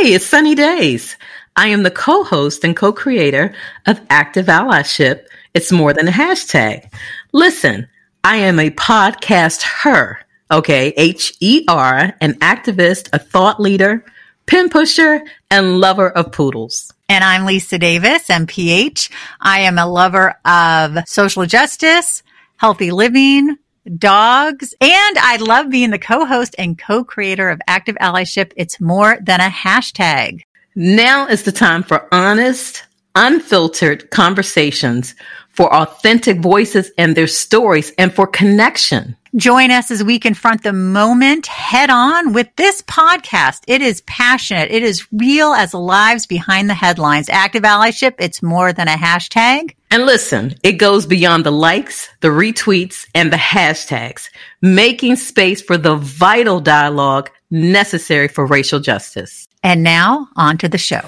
Hey, it's Sunny Days. I am the co-host and co-creator of Active Allyship. It's more than a hashtag. Listen, I am a podcast her, okay? H-E-R, an activist, a thought leader, pin pusher, and lover of poodles. And I'm Lisa Davis, MPH. I am a lover of social justice, healthy living, dogs, and I love being the co-host and co-creator of Active Allyship. It's more than a hashtag. Now is the time for honest, unfiltered conversations, for authentic voices and their stories, and for connection. Join us as we confront the moment head on with this podcast. It is passionate. It is real as lives behind the headlines. Active allyship. It's more than a hashtag. And listen, it goes beyond the likes, the retweets, and the hashtags, making space for the vital dialogue necessary for racial justice. And now on to the show.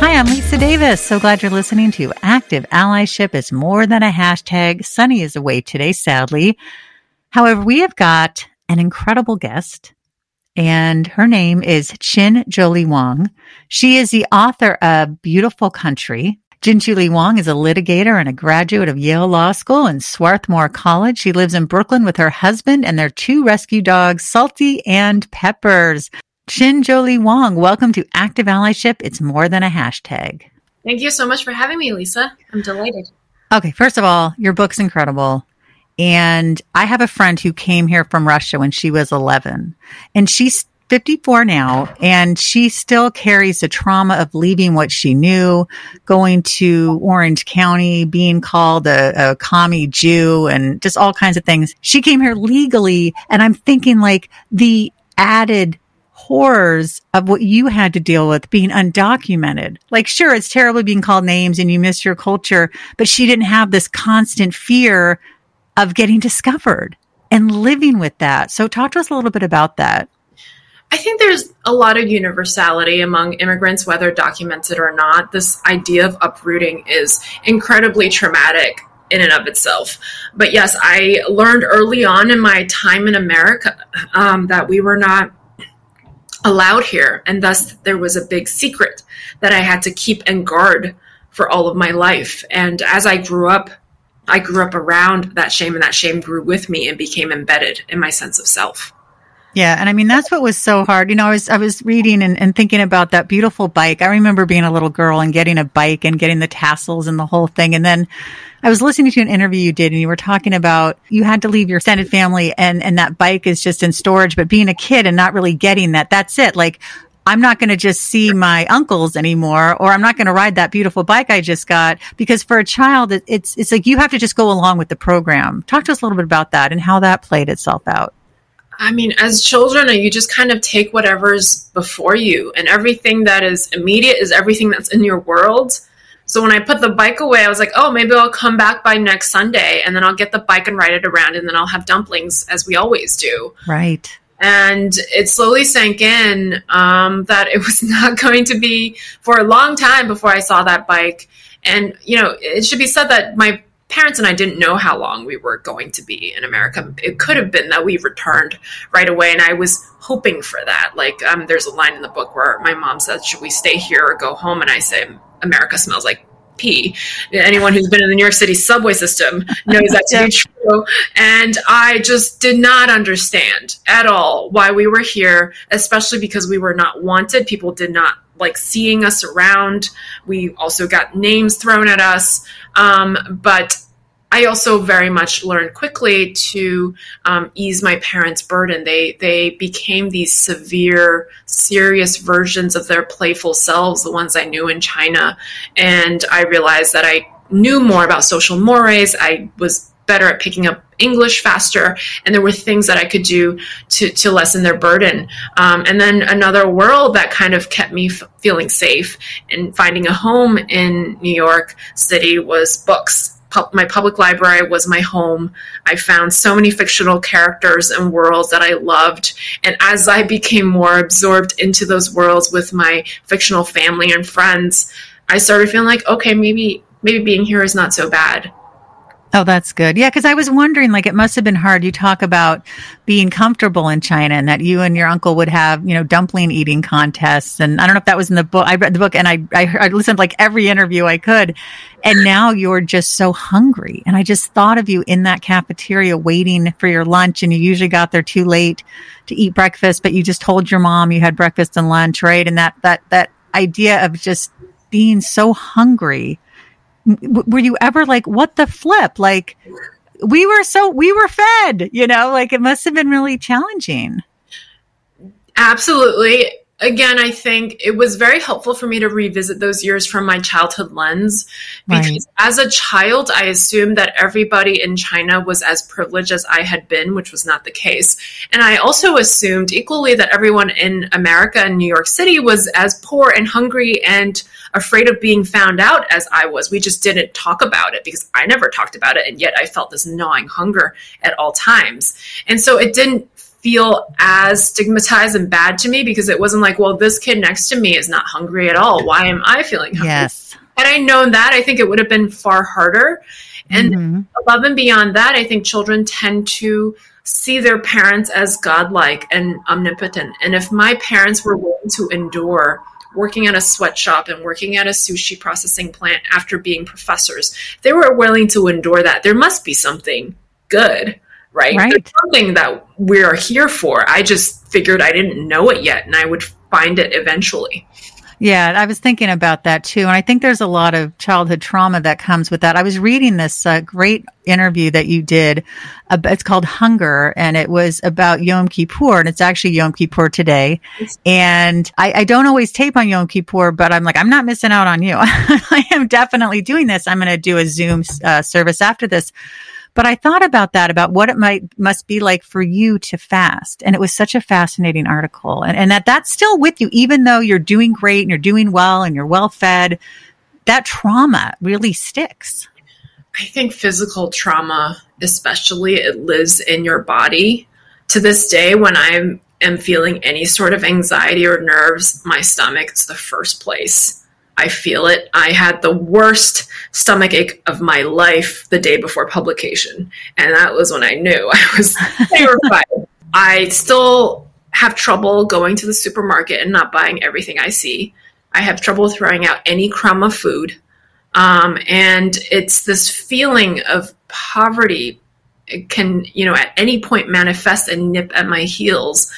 Hi, I'm Lisa Davis. So glad you're listening to Active Allyship is more than a hashtag. Sunny is away today, sadly. However, we have got an incredible guest and her name is Qian Julie Wang. She is the author of Beautiful Country. Qian Julie Wang is a litigator and a graduate of Yale Law School and Swarthmore College. She lives in Brooklyn with her husband and their two rescue dogs, Salty and Peppers. Qian Julie Wang, welcome to Active Allyship. It's more than a hashtag. Thank you so much for having me, Lisa. I'm delighted. Okay, first of all, your book's incredible. And I have a friend who came here from Russia when she was 11, and she's 54 now, and she still carries the trauma of leaving what she knew, going to Orange County, being called a, a commie Jew, and just all kinds of things. She came here legally, and I'm thinking like the added horrors of what you had to deal with being undocumented. Like, sure, it's terribly being called names and you miss your culture, but she didn't have this constant fear of getting discovered and living with that. So, talk to us a little bit about that. I think there's a lot of universality among immigrants, whether documented or not. This idea of uprooting is incredibly traumatic in and of itself. But yes, I learned early on in my time in America um, that we were not allowed here. And thus, there was a big secret that I had to keep and guard for all of my life. And as I grew up, I grew up around that shame, and that shame grew with me and became embedded in my sense of self. Yeah, and I mean that's what was so hard. You know, I was I was reading and, and, thinking about that beautiful bike. I remember being a little girl and getting a bike and getting the tassels and the whole thing. And then I was listening to an interview you did and you were talking about you had to leave your extended family and and that bike is just in storage, but being a kid and not really getting that, that's it. Like I'm not going to just see my uncles anymore, or I'm not going to ride that beautiful bike I just got. Because for a child, it, it's it's like you have to just go along with the program. Talk to us a little bit about that and how that played itself out. I mean, as children, uh, you just kind of take whatever's before you, and everything that is immediate is everything that's in your world. So when I put the bike away, I was like, oh, maybe I'll come back by next Sunday, and then I'll get the bike and ride it around, and then I'll have dumplings as we always do. Right. And it slowly sank in um, that it was not going to be for a long time before I saw that bike. And, you know, it should be said that my parents and I didn't know how long we were going to be in America. It could have been that we returned right away, and I was hoping for that. Like, um, there's a line in the book where my mom says, "Should we stay here or go home?" And I say, "America smells like." Pee. Anyone who's been in the New York City subway system knows that to be true. And I just did not understand at all why we were here, especially because we were not wanted. People did not like seeing us around. We also got names thrown at us. Um, but I also very much learned quickly to um, ease my parents' burden. They they became these severe, serious versions of their playful selves, the ones I knew in China, and I realized that I knew more about social mores. I was better at picking up English faster, and there were things that I could do to, to lessen their burden. Um, and then another world that kind of kept me f- feeling safe and finding a home in New York City was books my public library was my home. I found so many fictional characters and worlds that I loved. And as I became more absorbed into those worlds with my fictional family and friends, I started feeling like, okay, maybe maybe being here is not so bad. Oh, that's good. Yeah, because I was wondering, like, it must have been hard. You talk about being comfortable in China and that you and your uncle would have, you know, dumpling eating contests. And I don't know if that was in the book. I read the book and I, I, I listened like every interview I could. And now you're just so hungry. And I just thought of you in that cafeteria waiting for your lunch. And you usually got there too late to eat breakfast, but you just told your mom you had breakfast and lunch, right? And that, that, that idea of just being so hungry were you ever like, what the flip? Like, we were so, we were fed, you know, like it must have been really challenging. Absolutely. Again, I think it was very helpful for me to revisit those years from my childhood lens because right. as a child, I assumed that everybody in China was as privileged as I had been, which was not the case. And I also assumed equally that everyone in America and New York City was as poor and hungry and afraid of being found out as I was. We just didn't talk about it because I never talked about it. And yet I felt this gnawing hunger at all times. And so it didn't feel as stigmatized and bad to me because it wasn't like, well, this kid next to me is not hungry at all. Why am I feeling hungry? Yes. Had I known that, I think it would have been far harder. And mm-hmm. above and beyond that, I think children tend to see their parents as godlike and omnipotent. And if my parents were willing to endure working at a sweatshop and working at a sushi processing plant after being professors, they were willing to endure that. There must be something good, right? right. There's something that we're here for. I just figured I didn't know it yet and I would find it eventually. Yeah, I was thinking about that too. And I think there's a lot of childhood trauma that comes with that. I was reading this uh, great interview that you did. Uh, it's called Hunger and it was about Yom Kippur and it's actually Yom Kippur today. And I, I don't always tape on Yom Kippur, but I'm like, I'm not missing out on you. I am definitely doing this. I'm going to do a Zoom uh, service after this. But I thought about that, about what it might must be like for you to fast. And it was such a fascinating article. And, and that that's still with you, even though you're doing great and you're doing well and you're well fed, that trauma really sticks. I think physical trauma, especially, it lives in your body. To this day, when I am feeling any sort of anxiety or nerves, my stomach is the first place I feel it. I had the worst stomach ache of my life the day before publication. And that was when I knew I was terrified. I still have trouble going to the supermarket and not buying everything I see. I have trouble throwing out any crumb of food. Um, and it's this feeling of poverty it can, you know, at any point manifest and nip at my heels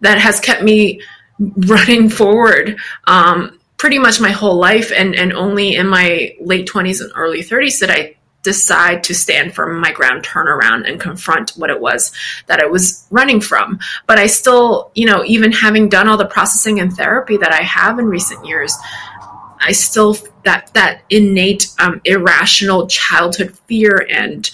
that has kept me running forward. Um, pretty much my whole life and, and only in my late 20s and early 30s did I decide to stand firm my ground, turn around and confront what it was that I was running from. But I still, you know, even having done all the processing and therapy that I have in recent years, I still that that innate um, irrational childhood fear and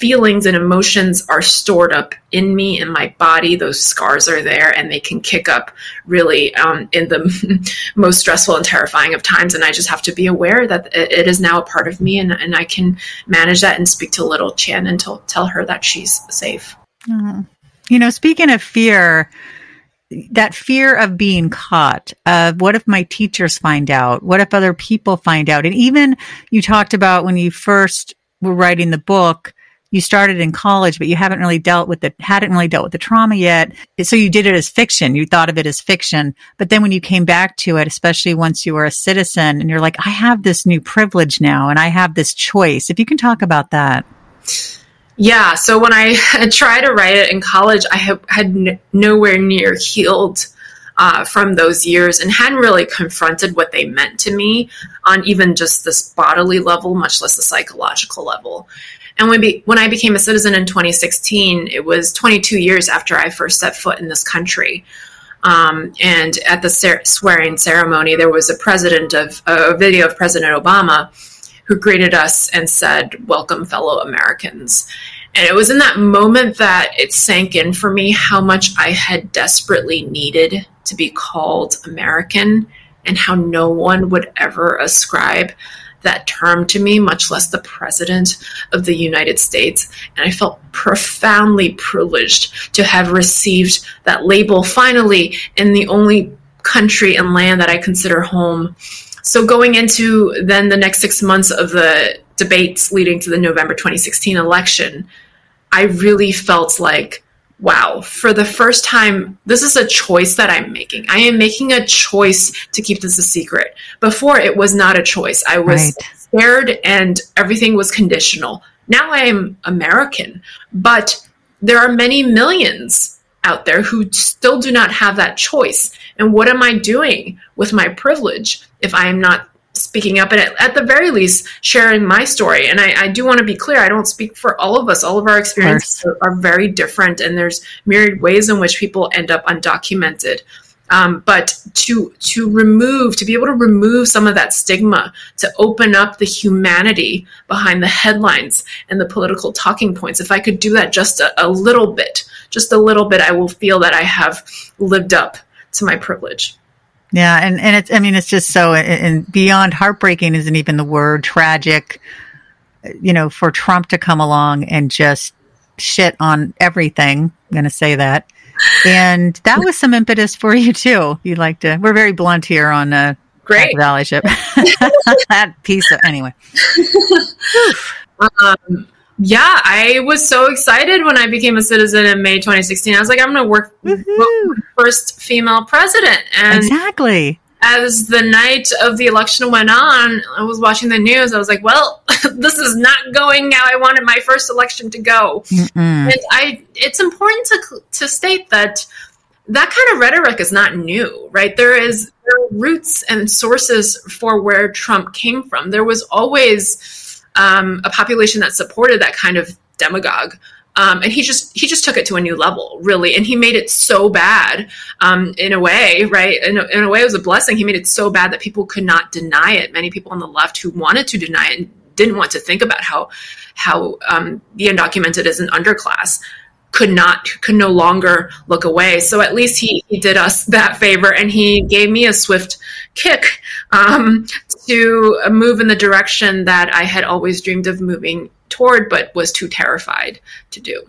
feelings and emotions are stored up in me in my body. Those scars are there and they can kick up really um, in the most stressful and terrifying of times. And i just have to be aware that it is now a part of me and, and i can manage that and speak to little Qian and to, tell her that she's safe. Mm-hmm. you know speaking of fear that fear of being caught of what if my teachers find out? What if other people find out? And even you talked about when you first were writing the book you started in college, but you haven't really dealt with the, hadn't really dealt with the trauma yet. So you did it as fiction. You thought of it as fiction. But then when you came back to it, especially once you were a citizen and you're like, I have this new privilege now and I have this choice. If you can talk about that. Yeah. So when I tried to write it in college, I had, had n- nowhere near healed uh, from those years and hadn't really confronted what they meant to me on even just this bodily level, much less the psychological level. And when, be, when I became a citizen in 2016, it was 22 years after I first set foot in this country. Um, and at the ser- swearing ceremony, there was a president of a video of President Obama who greeted us and said, "Welcome, fellow Americans." And it was in that moment that it sank in for me how much I had desperately needed to be called American, and how no one would ever ascribe that term to me, much less the president of the United States. And I felt profoundly privileged to have received that label finally in the only country and land that I consider home. So going into then the next six months of the debates leading to the November 2016 election, I really felt like, wow, for the first time, this is a choice that I'm making. I am making a choice to keep this a secret. Before, it was not a choice. I was right. scared and everything was conditional. Now I am American, but there are many millions out there who still do not have that choice. And what am I doing with my privilege if I am not speaking up and at, at the very least sharing my story? And I, I, do want to be clear, I don't speak for all of us. All of our experiences of are, are very different, and there's myriad ways in which people end up undocumented. Um, but to to remove to be able to remove some of that stigma to open up the humanity behind the headlines and the political talking points if i could do that just a, a little bit just a little bit i will feel that i have lived up to my privilege yeah and and it's i mean it's just so and beyond heartbreaking isn't even the word tragic you know for trump to come along and just shit on everything i'm going to say that and that was some impetus for you too. You'd like to. We're very blunt here on uh, Great Valley Ship. that piece of anyway. um, yeah, I was so excited when I became a citizen in May 2016. I was like, I'm going to work first female president, and exactly as the night of the election went on, I was watching the news. I was like, well, this is not going how I wanted my first election to go. Mm-mm. And I, it's important to, to state that that kind of rhetoric is not new, right? There is there are roots and sources for where Trump came from. There was always um, a population that supported that kind of demagogue. Um, and he just he just took it to a new level, really, and he made it so bad um, in a way, right? In a, in a way, it was a blessing. He made it so bad that people could not deny it. Many people on the left who wanted to deny it and didn't want to think about how how um, the undocumented is an underclass could not could no longer look away so at least he, he did us that favor and he gave me a swift kick um, to move in the direction that i had always dreamed of moving toward, but was too terrified to do.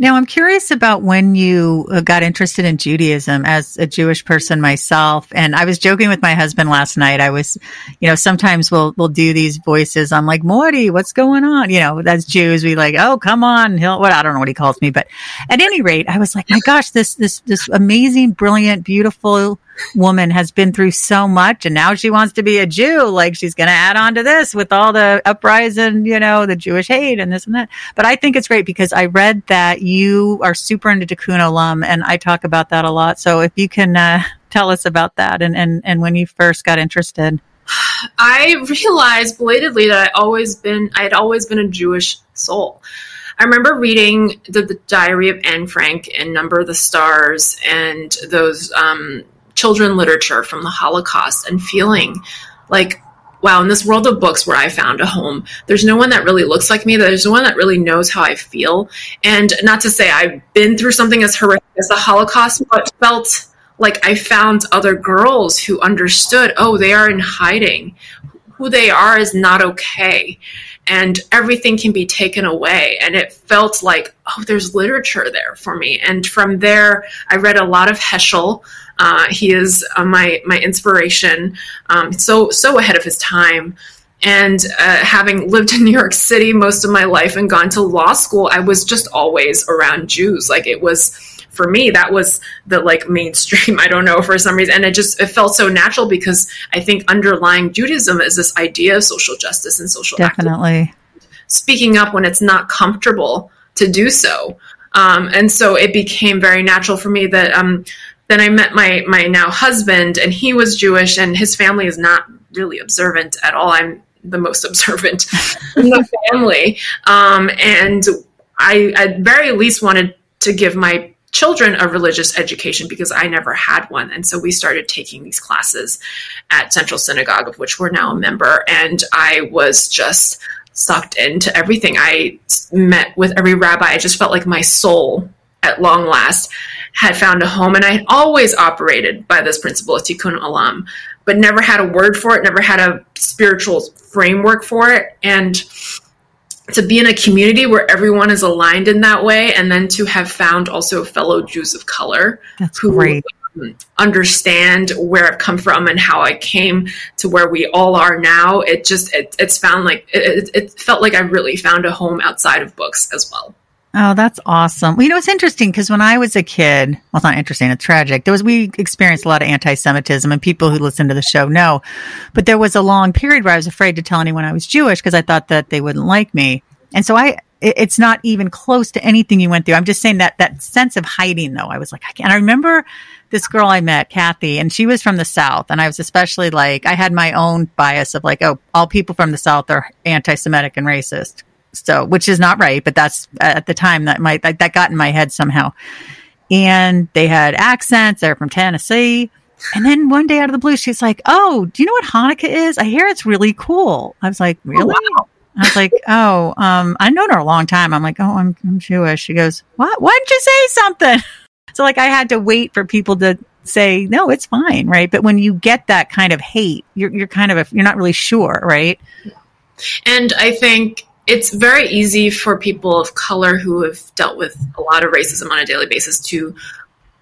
Now, I'm curious about when you uh, got interested in Judaism as a Jewish person myself. And I was joking with my husband last night. I was, you know, sometimes we'll, we'll do these voices. I'm like, Morty, what's going on? You know, as Jews, we like, oh, come on. He'll, what, I don't know what he calls me, but at any rate, I was like, my gosh, this, this, this amazing, brilliant, beautiful, woman has been through so much and now she wants to be a Jew. Like she's going to add on to this with all the uprising, you know, the Jewish hate and this and that. But I think it's great because I read that you are super into Tikkun Olam and I talk about that a lot. So if you can uh, tell us about that and, and, and when you first got interested. I realized belatedly that I always been I had always been a Jewish soul. I remember reading the, the, Diary of Anne Frank and Number of the Stars and those um, children literature from the Holocaust and feeling like, wow, in this world of books where I found a home, there's no one that really looks like me. There's no one that really knows how I feel. And not to say I've been through something as horrific as the Holocaust, but felt like I found other girls who understood, oh, they are in hiding. Who they are is not okay. And everything can be taken away. And it felt like, oh, there's literature there for me. And from there, I read a lot of Heschel. Uh, he is uh, my my inspiration. Um, so so ahead of his time. And uh, having lived in New York City most of my life and gone to law school, I was just always around Jews. Like it was for me, that was the like mainstream. I don't know for some reason, and it just it felt so natural because I think underlying Judaism is this idea of social justice and social definitely activism. speaking up when it's not comfortable to do so. Um, and so it became very natural for me that um, then I met my my now husband, and he was Jewish, and his family is not really observant at all. I'm the most observant in the family, um, and I at very least wanted to give my children a religious education because I never had one. And so we started taking these classes at Central Synagogue, of which we're now a member. And I was just sucked into everything. I met with every rabbi. I just felt like my soul at long last had found a home. And I had always operated by this principle of tikkun olam, but never had a word for it, never had a spiritual framework for it. And to be in a community where everyone is aligned in that way, and then to have found also fellow Jews of color That's who great. Um, understand where I've come from and how I came to where we all are now, it just it, it's found like it, it felt like I really found a home outside of books as well. Oh, that's awesome. Well, you know, it's interesting because when I was a kid, well, it's not interesting, it's tragic. There was, we experienced a lot of anti Semitism and people who listen to the show know, but there was a long period where I was afraid to tell anyone I was Jewish because I thought that they wouldn't like me. And so I, it's not even close to anything you went through. I'm just saying that that sense of hiding though. I was like, I can't. I remember this girl I met, Kathy, and she was from the South. And I was especially like, I had my own bias of like, oh, all people from the South are anti Semitic and racist. So, which is not right, but that's at the time that might, that, that got in my head somehow. And they had accents. They're from Tennessee. And then one day out of the blue, she's like, Oh, do you know what Hanukkah is? I hear it's really cool. I was like, Really? Oh, wow. I was like, Oh, um, I've known her a long time. I'm like, Oh, I'm, I'm Jewish. She goes, What? Why didn't you say something? So, like, I had to wait for people to say, No, it's fine. Right. But when you get that kind of hate, you're, you're kind of, a, you're not really sure. Right. And I think it's very easy for people of color who have dealt with a lot of racism on a daily basis to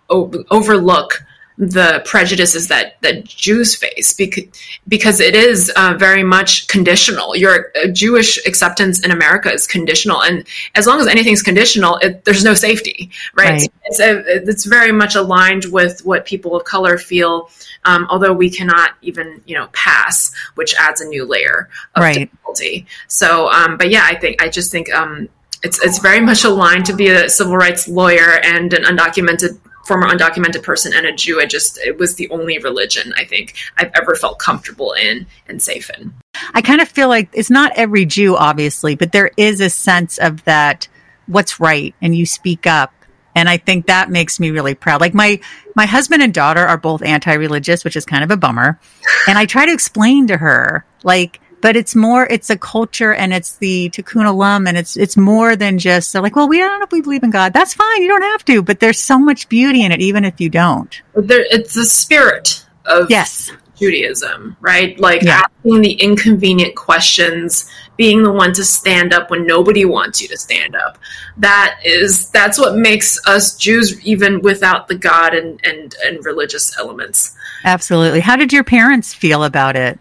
o- overlook the prejudices that that Jews face because because it is uh, very much conditional. Your uh, Jewish acceptance in America is conditional, and as long as anything's conditional, it, there's no safety, right? right. It's a, it's very much aligned with what people of color feel. Um, although we cannot even you know pass, which adds a new layer of right. difficulty. So, um, but yeah, I think I just think um, it's it's very much aligned to be a civil rights lawyer and an undocumented former undocumented person and a Jew. I just it was the only religion I think I've ever felt comfortable in and safe in. I kind of feel like it's not every Jew, obviously, but there is a sense of that what's right and you speak up. And I think that makes me really proud. Like my my husband and daughter are both anti-religious, which is kind of a bummer. And I try to explain to her like but it's more it's a culture and it's the tikkun olam and it's it's more than just they're like well we don't know if we believe in god. That's fine you don't have to but there's so much beauty in it even if you don't. There, it's the spirit of yes. Judaism right? Like yeah. asking the inconvenient questions being the one to stand up when nobody wants you to stand up. That is that's what makes us jews even without the god and and, and religious elements. Absolutely. How did your parents feel about it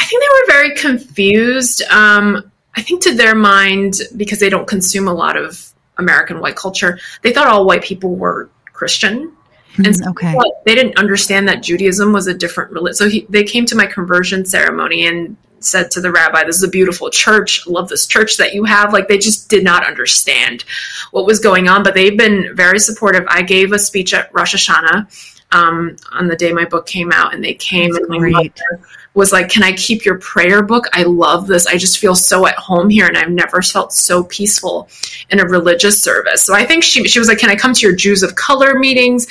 I think they were very confused. Um, I think to their mind, because they don't consume a lot of American white culture, they thought all white people were Christian. Mm, and so okay. they didn't understand that Judaism was a different religion. So he, they came to my conversion ceremony and said to the rabbi, This is a beautiful church. I love this church that you have. Like they just did not understand what was going on, but they've been very supportive. I gave a speech at Rosh Hashanah um, on the day my book came out, and they came That's and my mother was like, Can I keep your prayer book? I love this. I just feel so at home here, and I've never felt so peaceful in a religious service. So I think she, she was like, Can I come to your Jews of Color meetings?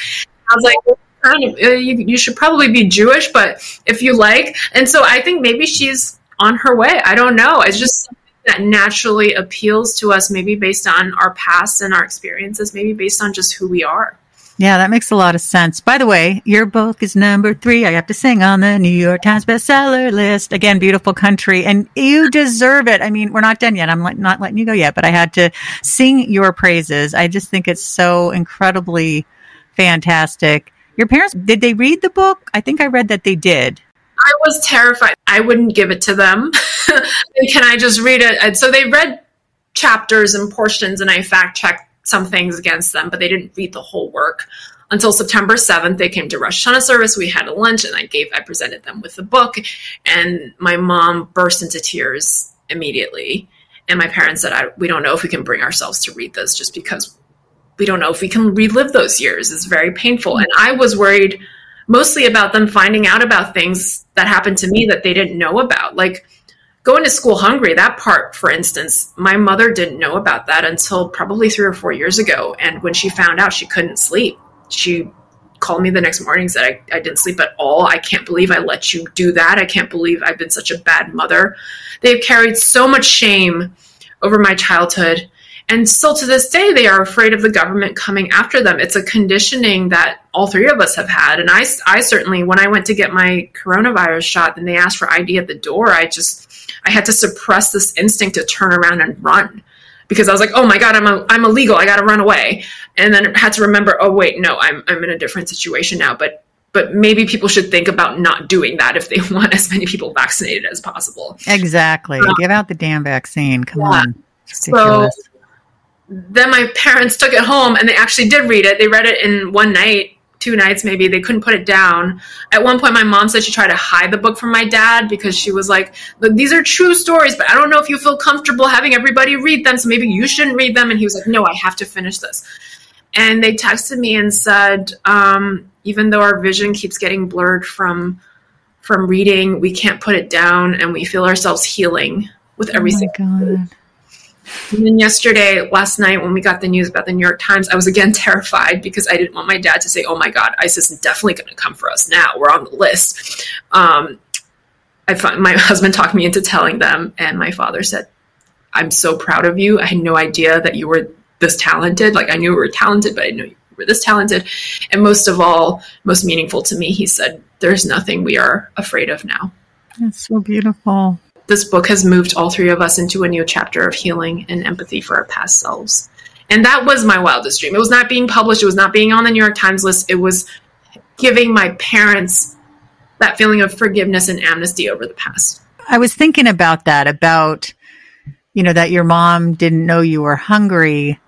I was like, kind of, uh, you, you should probably be Jewish, but if you like. And so I think maybe she's on her way. I don't know. It's just that naturally appeals to us, maybe based on our past and our experiences, maybe based on just who we are. Yeah, that makes a lot of sense. By the way, your book is number three. I have to sing on the New York Times bestseller list. Again, beautiful country, and you deserve it. I mean, we're not done yet. I'm not letting you go yet, but I had to sing your praises. I just think it's so incredibly fantastic. Your parents, did they read the book? I think I read that they did. I was terrified. I wouldn't give it to them. Can I just read it? So they read chapters and portions, and I fact checked some things against them, but they didn't read the whole work until September 7th. They came to Rosh Hashanah service. We had a lunch and I gave, I presented them with the book and my mom burst into tears immediately. And my parents said, I, we don't know if we can bring ourselves to read this just because we don't know if we can relive those years. It's very painful. And I was worried mostly about them finding out about things that happened to me that they didn't know about. Like, going to school hungry, that part, for instance, my mother didn't know about that until probably three or four years ago. And when she found out, she couldn't sleep. She called me the next morning and said, I, I didn't sleep at all. I can't believe I let you do that. I can't believe I've been such a bad mother. They've carried so much shame over my childhood. And still to this day, they are afraid of the government coming after them. It's a conditioning that all three of us have had. And I, I certainly, when I went to get my coronavirus shot and they asked for ID at the door, I just, I had to suppress this instinct to turn around and run because I was like, oh my God, I'm, a, I'm illegal. I got to run away. And then had to remember, oh, wait, no, I'm, I'm in a different situation now. But, but maybe people should think about not doing that if they want as many people vaccinated as possible. Exactly. Um, Give out the damn vaccine. Come yeah. on. So then my parents took it home and they actually did read it. They read it in one night two nights maybe. They couldn't put it down. At one point my mom said she tried to hide the book from my dad because she was like these are true stories but i don't know if you feel comfortable having everybody read them so maybe you shouldn't read them. And he was like no i have to finish this. And they texted me and said um, even though our vision keeps getting blurred from from reading we can't put it down and we feel ourselves healing with every oh single and then yesterday, last night, when we got the news about the New York Times, I was again terrified because I didn't want my dad to say, "Oh my God, ISIS is definitely going to come for us now. We're on the list." Um, I find, my husband talked me into telling them, and my father said, "I'm so proud of you. I had no idea that you were this talented. Like I knew you were talented, but I knew you were this talented." And most of all, most meaningful to me, he said, "There's nothing we are afraid of now." That's so beautiful this book has moved all three of us into a new chapter of healing and empathy for our past selves. And that was my wildest dream. It was not being published, it was not being on the New York Times list. It was giving my parents that feeling of forgiveness and amnesty over the past. I was thinking about that, about, you know, that your mom didn't know you were hungry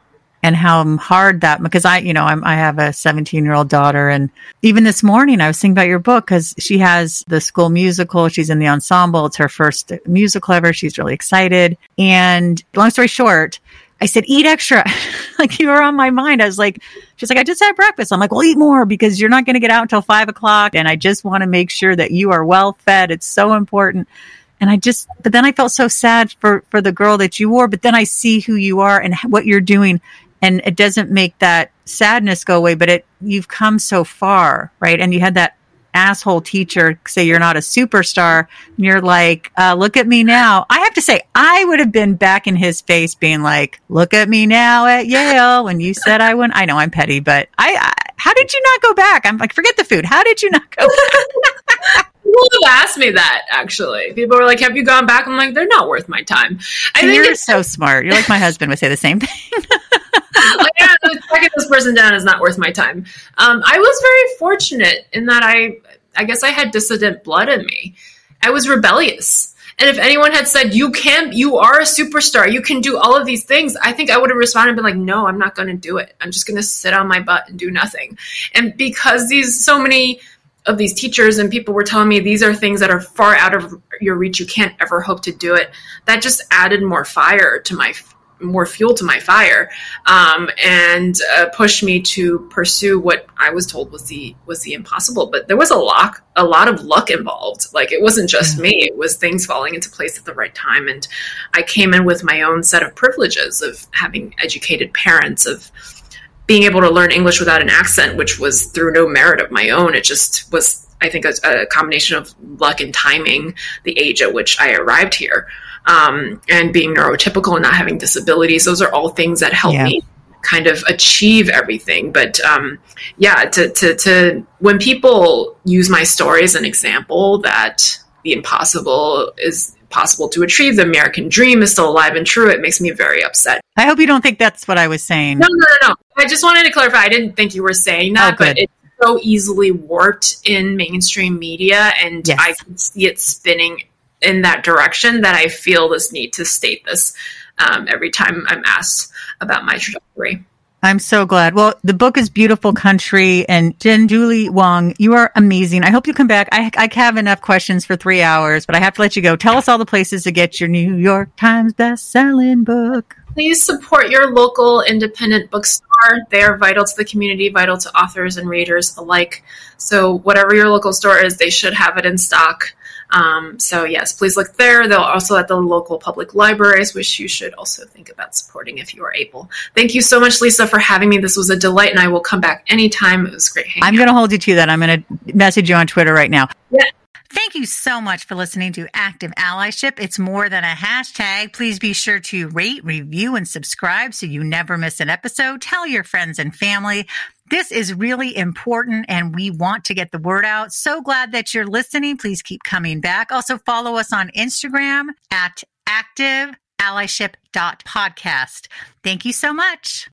and how hard that because I, you know, I'm, i have a 17 year old daughter, and even this morning I was thinking about your book because she has the school musical. She's in the ensemble. It's her first musical ever. She's really excited. And long story short, I said, eat extra. like you were on my mind. I was like, she's like, I just had breakfast. I'm like, well, eat more because you're not going to get out until five o'clock. And I just want to make sure that you are well fed. It's so important. And I just, but then I felt so sad for, for the girl that you were, but then I see who you are and what you're doing and it doesn't make that sadness go away but it you've come so far right? And you had that asshole teacher say you're not a superstar. And you're like uh, look at me now. I have to say i would have been back in his face being like look at me now at yale when you said i went i know i'm petty but I, I how did you not go back? I'm like forget the food. How did you not go back People have asked me that actually. People were like, "Have you gone back?" I'm like, "They're not worth my time." I think you're so smart. You're like my husband would say the same thing. like, yeah, tracking this person down is not worth my time. Um, I was very fortunate in that I, I guess I had dissident blood in me. I was rebellious. And if anyone had said, you can, you are a superstar, you can do all of these things, I think I would have responded and been like, no, I'm not going to do it. I'm just going to sit on my butt and do nothing. And because these, so many of these teachers and people were telling me these are things that are far out of your reach, you can't ever hope to do it, that just added more fire to my more fuel to my fire um, and uh, pushed me to pursue what I was told was the was the impossible. But there was a lot a lot of luck involved. Like it wasn't just me; it was things falling into place at the right time. And I came in with my own set of privileges of having educated parents of being able to learn English without an accent, which was through no merit of my own. It just was, I think, a, a combination of luck and timing, the age at which I arrived here um, and being neurotypical and not having disabilities. Those are all things that help yeah. me kind of achieve everything. But um, yeah, to, to, to when people use my story as an example that the impossible is possible to achieve, the American dream is still alive and true, it makes me very upset. I hope you don't think that's what I was saying. No, no, no, no. I just wanted to clarify. I didn't think you were saying that, oh, but it's so easily warped in mainstream media, and yes. I can see it spinning in that direction that I feel this need to state this um, every time I'm asked about my trajectory. I'm so glad. Well, the book is Beautiful Country and Qian Julie Wang, you are amazing. I hope you come back. I, I have enough questions for three hours, but I have to let you go. Tell us all the places to get your New York Times best-selling book. Please support your local independent bookstore. They are vital to the community, vital to authors and readers alike. So whatever your local store is, they should have it in stock. Um, so yes, please look there. They'll also at the local public libraries, which you should also think about supporting if you are able. Thank you so much, Lisa, for having me. This was a delight, and I will come back anytime. It was great. I'm going to hold you to that. I'm going to message you on Twitter right now. Yeah. Thank you so much for listening to Active Allyship. It's more than a hashtag. Please be sure to rate, review, and subscribe so you never miss an episode. Tell your friends and family. This is really important and we want to get the word out. So glad that you're listening. Please keep coming back. Also follow us on Instagram at active allyship.podcast. Thank you so much.